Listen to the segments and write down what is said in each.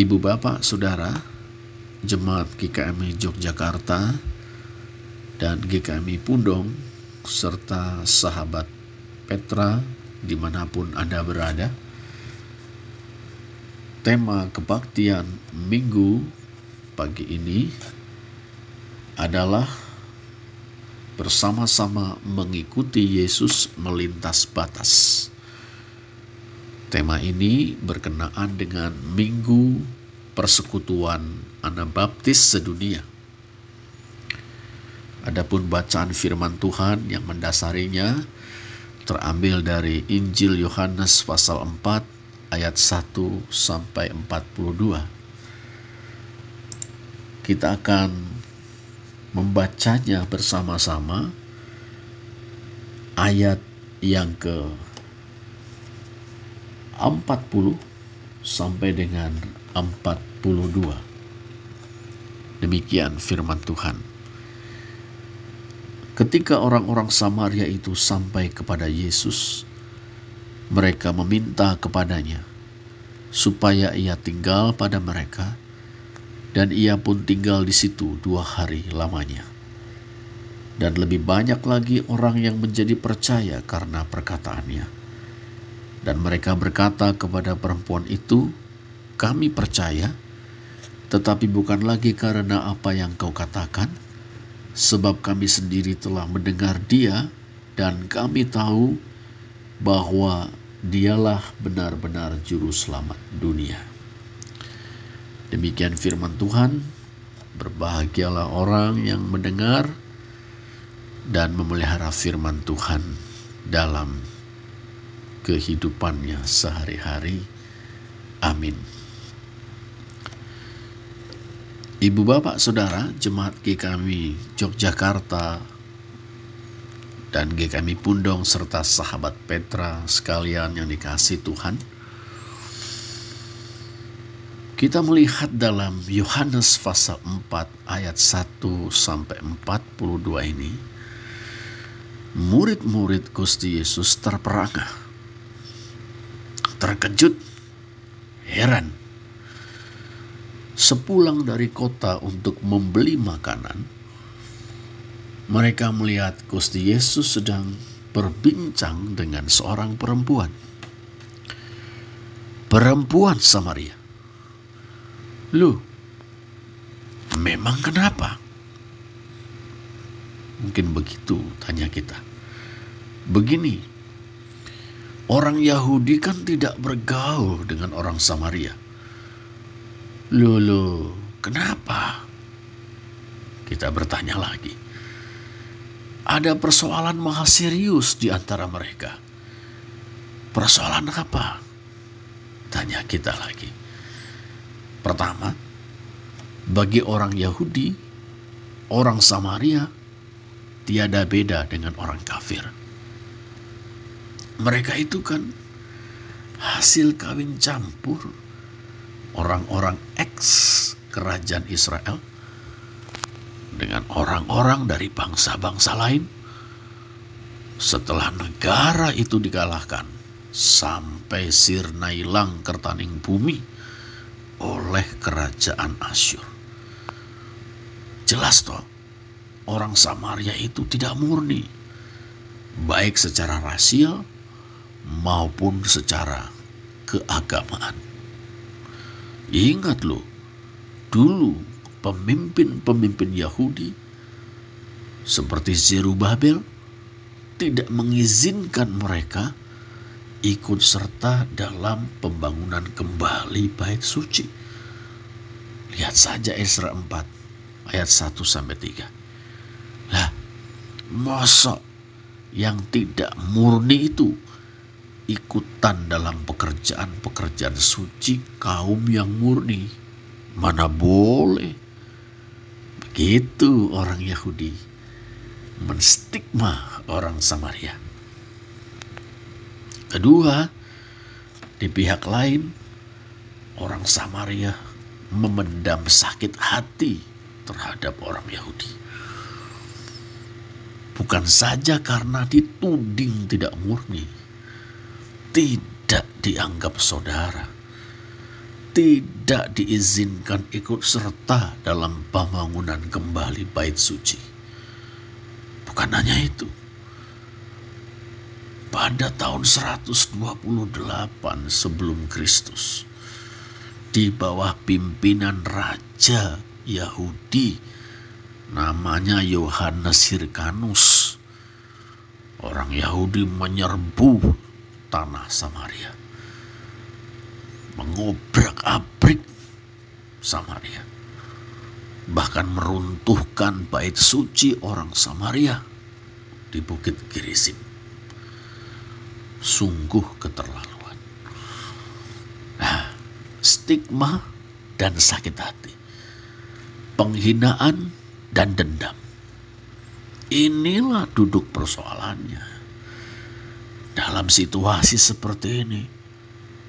Ibu bapak saudara Jemaat GKMI Yogyakarta dan GKMI Pundong serta sahabat Petra di mana pun Anda berada Tema kebaktian minggu pagi ini adalah bersama-sama mengikuti Yesus melintas batas. Tema ini berkenaan dengan Minggu Persekutuan Anabaptis sedunia. Adapun bacaan firman Tuhan yang mendasarinya terambil dari Injil Yohanes pasal 4 ayat 1 sampai 42. Kita akan membacanya bersama-sama ayat yang ke 40 sampai dengan 42. Demikian firman Tuhan. Ketika orang-orang Samaria itu sampai kepada Yesus, mereka meminta kepadanya supaya ia tinggal pada mereka, dan ia pun tinggal di situ dua hari lamanya. Dan lebih banyak lagi orang yang menjadi percaya karena perkataannya. Dan mereka berkata kepada perempuan itu, "Kami percaya, tetapi bukan lagi karena apa yang kau katakan, sebab kami sendiri telah mendengar Dia, dan kami tahu bahwa Dialah benar-benar juru selamat dunia. Demikian firman Tuhan. Berbahagialah orang yang mendengar dan memelihara firman Tuhan dalam kehidupannya sehari-hari. Amin. Ibu bapak saudara jemaat kami Yogyakarta dan GKMI Pundong serta sahabat Petra sekalian yang dikasih Tuhan. Kita melihat dalam Yohanes pasal 4 ayat 1 sampai 42 ini murid-murid Gusti Yesus terperangah, terkejut, heran. Sepulang dari kota untuk membeli makanan, mereka melihat Gusti Yesus sedang berbincang dengan seorang perempuan. Perempuan Samaria. Lu, memang kenapa? Mungkin begitu tanya kita. Begini, orang Yahudi kan tidak bergaul dengan orang Samaria. Lulu, kenapa? Kita bertanya lagi ada persoalan maha serius di antara mereka. Persoalan apa? Tanya kita lagi. Pertama, bagi orang Yahudi, orang Samaria tiada beda dengan orang kafir. Mereka itu kan hasil kawin campur orang-orang ex kerajaan Israel dengan orang-orang dari bangsa-bangsa lain. Setelah negara itu dikalahkan, sampai sirna hilang kertaning bumi oleh kerajaan Asyur. Jelas toh, orang Samaria itu tidak murni, baik secara rasial maupun secara keagamaan. Ingat loh, dulu pemimpin-pemimpin Yahudi seperti Zerubabel tidak mengizinkan mereka ikut serta dalam pembangunan kembali bait suci. Lihat saja Esra 4 ayat 1 sampai 3. Lah, mosok yang tidak murni itu ikutan dalam pekerjaan-pekerjaan suci kaum yang murni. Mana boleh Begitu orang Yahudi menstigma orang Samaria. Kedua, di pihak lain, orang Samaria memendam sakit hati terhadap orang Yahudi. Bukan saja karena dituding tidak murni, tidak dianggap saudara, tidak diizinkan ikut serta dalam pembangunan kembali bait suci. Bukan hanya itu. Pada tahun 128 sebelum Kristus, di bawah pimpinan Raja Yahudi namanya Yohanes Hirkanus, orang Yahudi menyerbu tanah Samaria mengobrak-abrik Samaria. Bahkan meruntuhkan bait suci orang Samaria di Bukit Gerizim. Sungguh keterlaluan. Nah, stigma dan sakit hati. Penghinaan dan dendam. Inilah duduk persoalannya. Dalam situasi seperti ini,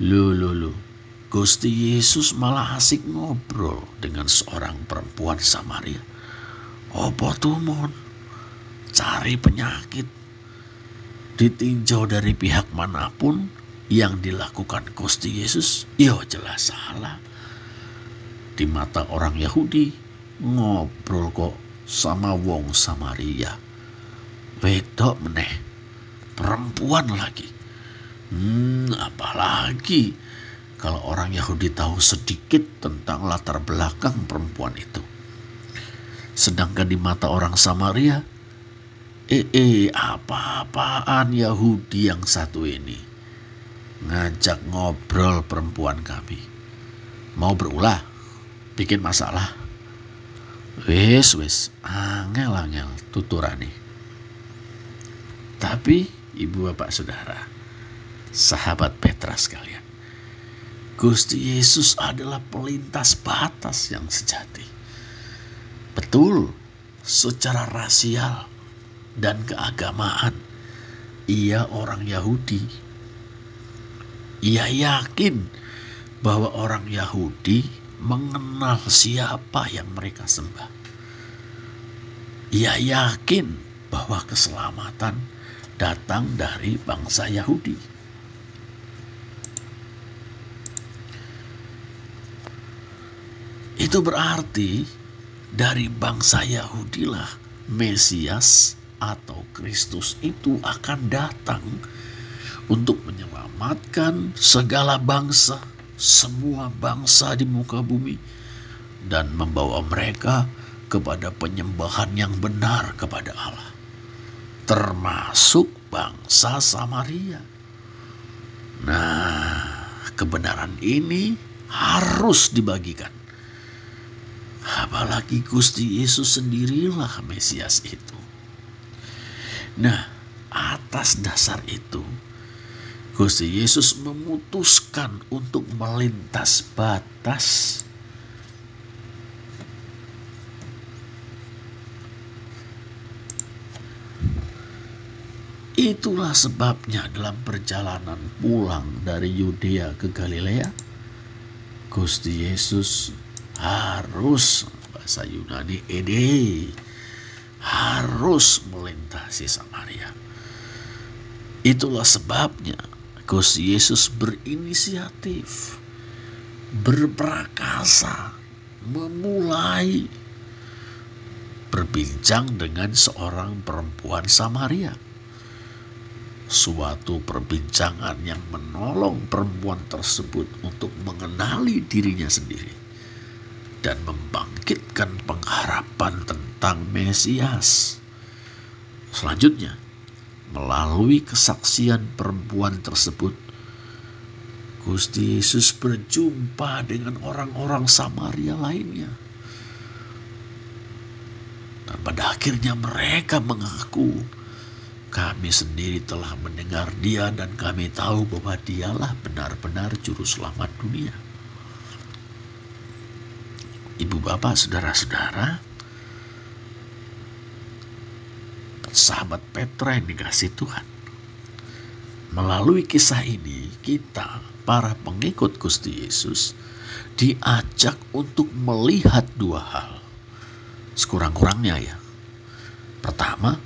lu lu lu Gusti Yesus malah asik ngobrol dengan seorang perempuan Samaria. Apa tuh mon? Cari penyakit. Ditinjau dari pihak mana pun yang dilakukan Gusti Yesus, ya jelas salah. Di mata orang Yahudi, ngobrol kok sama wong Samaria. Wedok meneh, perempuan lagi. Hmm, apalagi kalau orang Yahudi tahu sedikit tentang latar belakang perempuan itu. Sedangkan di mata orang Samaria, eh, eh apa-apaan Yahudi yang satu ini ngajak ngobrol perempuan kami. Mau berulah, bikin masalah. Wes, wes, angel-angel tuturani. Tapi ibu bapak saudara, sahabat Petra sekalian, Gusti Yesus adalah pelintas batas yang sejati. Betul, secara rasial dan keagamaan, ia orang Yahudi. Ia yakin bahwa orang Yahudi mengenal siapa yang mereka sembah. Ia yakin bahwa keselamatan datang dari bangsa Yahudi. Itu berarti dari bangsa Yahudi lah Mesias atau Kristus itu akan datang untuk menyelamatkan segala bangsa, semua bangsa di muka bumi dan membawa mereka kepada penyembahan yang benar kepada Allah. Termasuk bangsa Samaria. Nah, kebenaran ini harus dibagikan Apalagi Gusti Yesus sendirilah Mesias itu. Nah, atas dasar itu, Gusti Yesus memutuskan untuk melintas batas. Itulah sebabnya dalam perjalanan pulang dari Yudea ke Galilea, Gusti Yesus harus bahasa Yunani ede harus melintasi Samaria. Itulah sebabnya Gusti Yesus berinisiatif, berprakasa, memulai berbincang dengan seorang perempuan Samaria. Suatu perbincangan yang menolong perempuan tersebut untuk mengenali dirinya sendiri dan membangkitkan pengharapan tentang Mesias. Selanjutnya, melalui kesaksian perempuan tersebut, Gusti Yesus berjumpa dengan orang-orang Samaria lainnya. Dan pada akhirnya mereka mengaku, kami sendiri telah mendengar dia dan kami tahu bahwa dialah benar-benar juru selamat dunia ibu bapak, saudara-saudara, sahabat Petra yang dikasih Tuhan. Melalui kisah ini, kita, para pengikut Gusti Yesus, diajak untuk melihat dua hal. Sekurang-kurangnya ya. Pertama,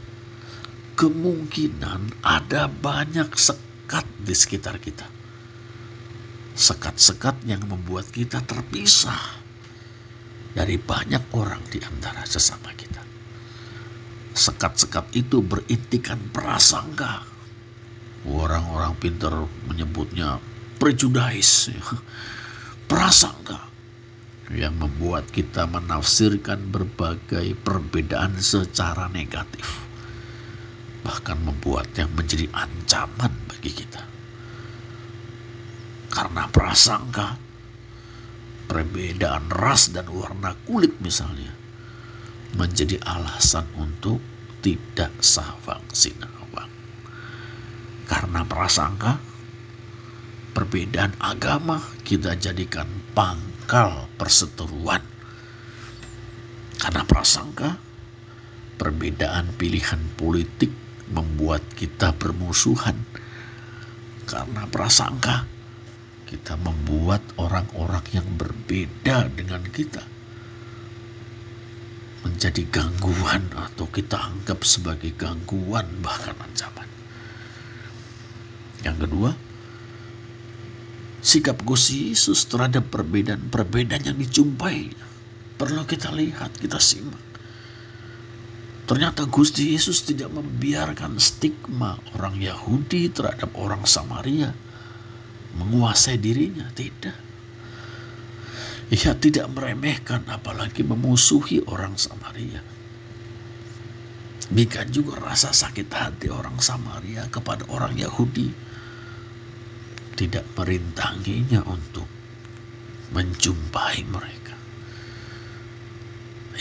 kemungkinan ada banyak sekat di sekitar kita. sekat-sekat yang membuat kita terpisah dari banyak orang di antara sesama kita. Sekat-sekat itu berintikan prasangka. Orang-orang pintar menyebutnya prejudice, prasangka yang membuat kita menafsirkan berbagai perbedaan secara negatif. Bahkan membuat yang menjadi ancaman bagi kita karena prasangka, perbedaan ras dan warna kulit misalnya, menjadi alasan untuk tidak sawang sinawang. Karena prasangka, perbedaan agama kita jadikan pangkal perseteruan. Karena prasangka, perbedaan pilihan politik membuat kita bermusuhan. Karena prasangka, kita membuat orang-orang yang berbeda dengan kita menjadi gangguan atau kita anggap sebagai gangguan bahkan ancaman. Yang kedua, sikap Gusti Yesus terhadap perbedaan-perbedaan yang dijumpai perlu kita lihat, kita simak. Ternyata Gusti Yesus tidak membiarkan stigma orang Yahudi terhadap orang Samaria menguasai dirinya, tidak. Ia tidak meremehkan apalagi memusuhi orang Samaria. Mika juga rasa sakit hati orang Samaria kepada orang Yahudi. Tidak merintanginya untuk menjumpai mereka.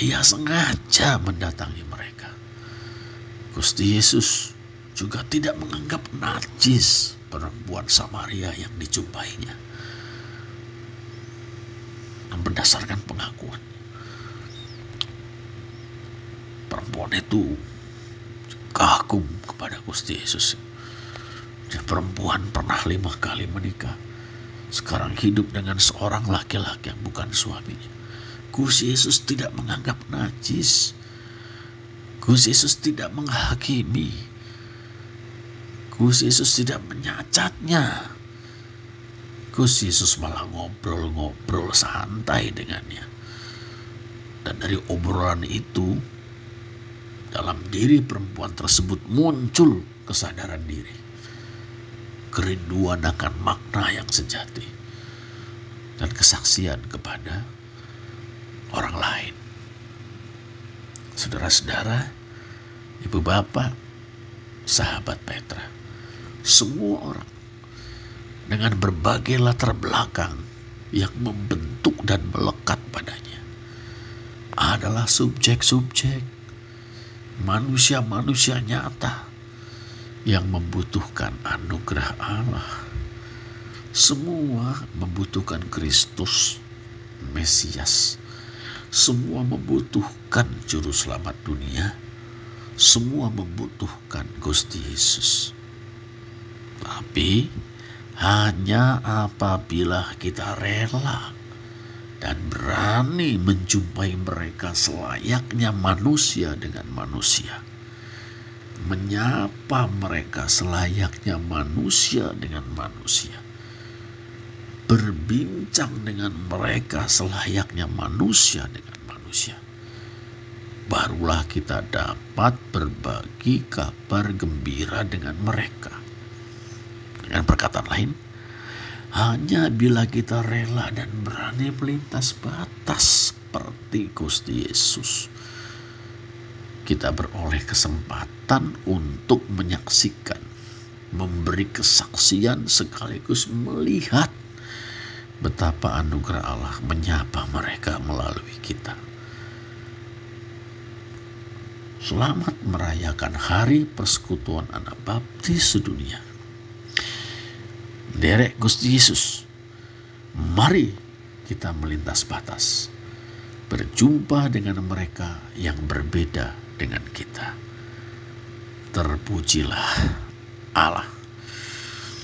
Ia sengaja mendatangi mereka. Gusti Yesus juga tidak menganggap najis perempuan Samaria yang dijumpainya. Dan berdasarkan pengakuan, perempuan itu kagum kepada Gusti Yesus. Dia perempuan pernah lima kali menikah. Sekarang hidup dengan seorang laki-laki yang bukan suaminya. Gusti Yesus tidak menganggap najis. Gusti Yesus tidak menghakimi. Gus Yesus tidak menyacatnya. Gus Yesus malah ngobrol-ngobrol santai dengannya. Dan dari obrolan itu, dalam diri perempuan tersebut muncul kesadaran diri. Kerinduan akan makna yang sejati. Dan kesaksian kepada orang lain. Saudara-saudara, ibu bapak, sahabat Petra semua orang dengan berbagai latar belakang yang membentuk dan melekat padanya adalah subjek-subjek manusia-manusia nyata yang membutuhkan anugerah Allah. Semua membutuhkan Kristus, Mesias. Semua membutuhkan juru selamat dunia. Semua membutuhkan Gusti Yesus. Tapi hanya apabila kita rela dan berani menjumpai mereka selayaknya manusia dengan manusia. Menyapa mereka selayaknya manusia dengan manusia. Berbincang dengan mereka selayaknya manusia dengan manusia. Barulah kita dapat berbagi kabar gembira dengan mereka dengan perkataan lain, hanya bila kita rela dan berani melintas batas seperti Gusti Yesus, kita beroleh kesempatan untuk menyaksikan, memberi kesaksian sekaligus melihat betapa anugerah Allah menyapa mereka melalui kita. Selamat merayakan hari persekutuan anak baptis sedunia derek Gusti Yesus. Mari kita melintas batas, berjumpa dengan mereka yang berbeda dengan kita. Terpujilah Allah.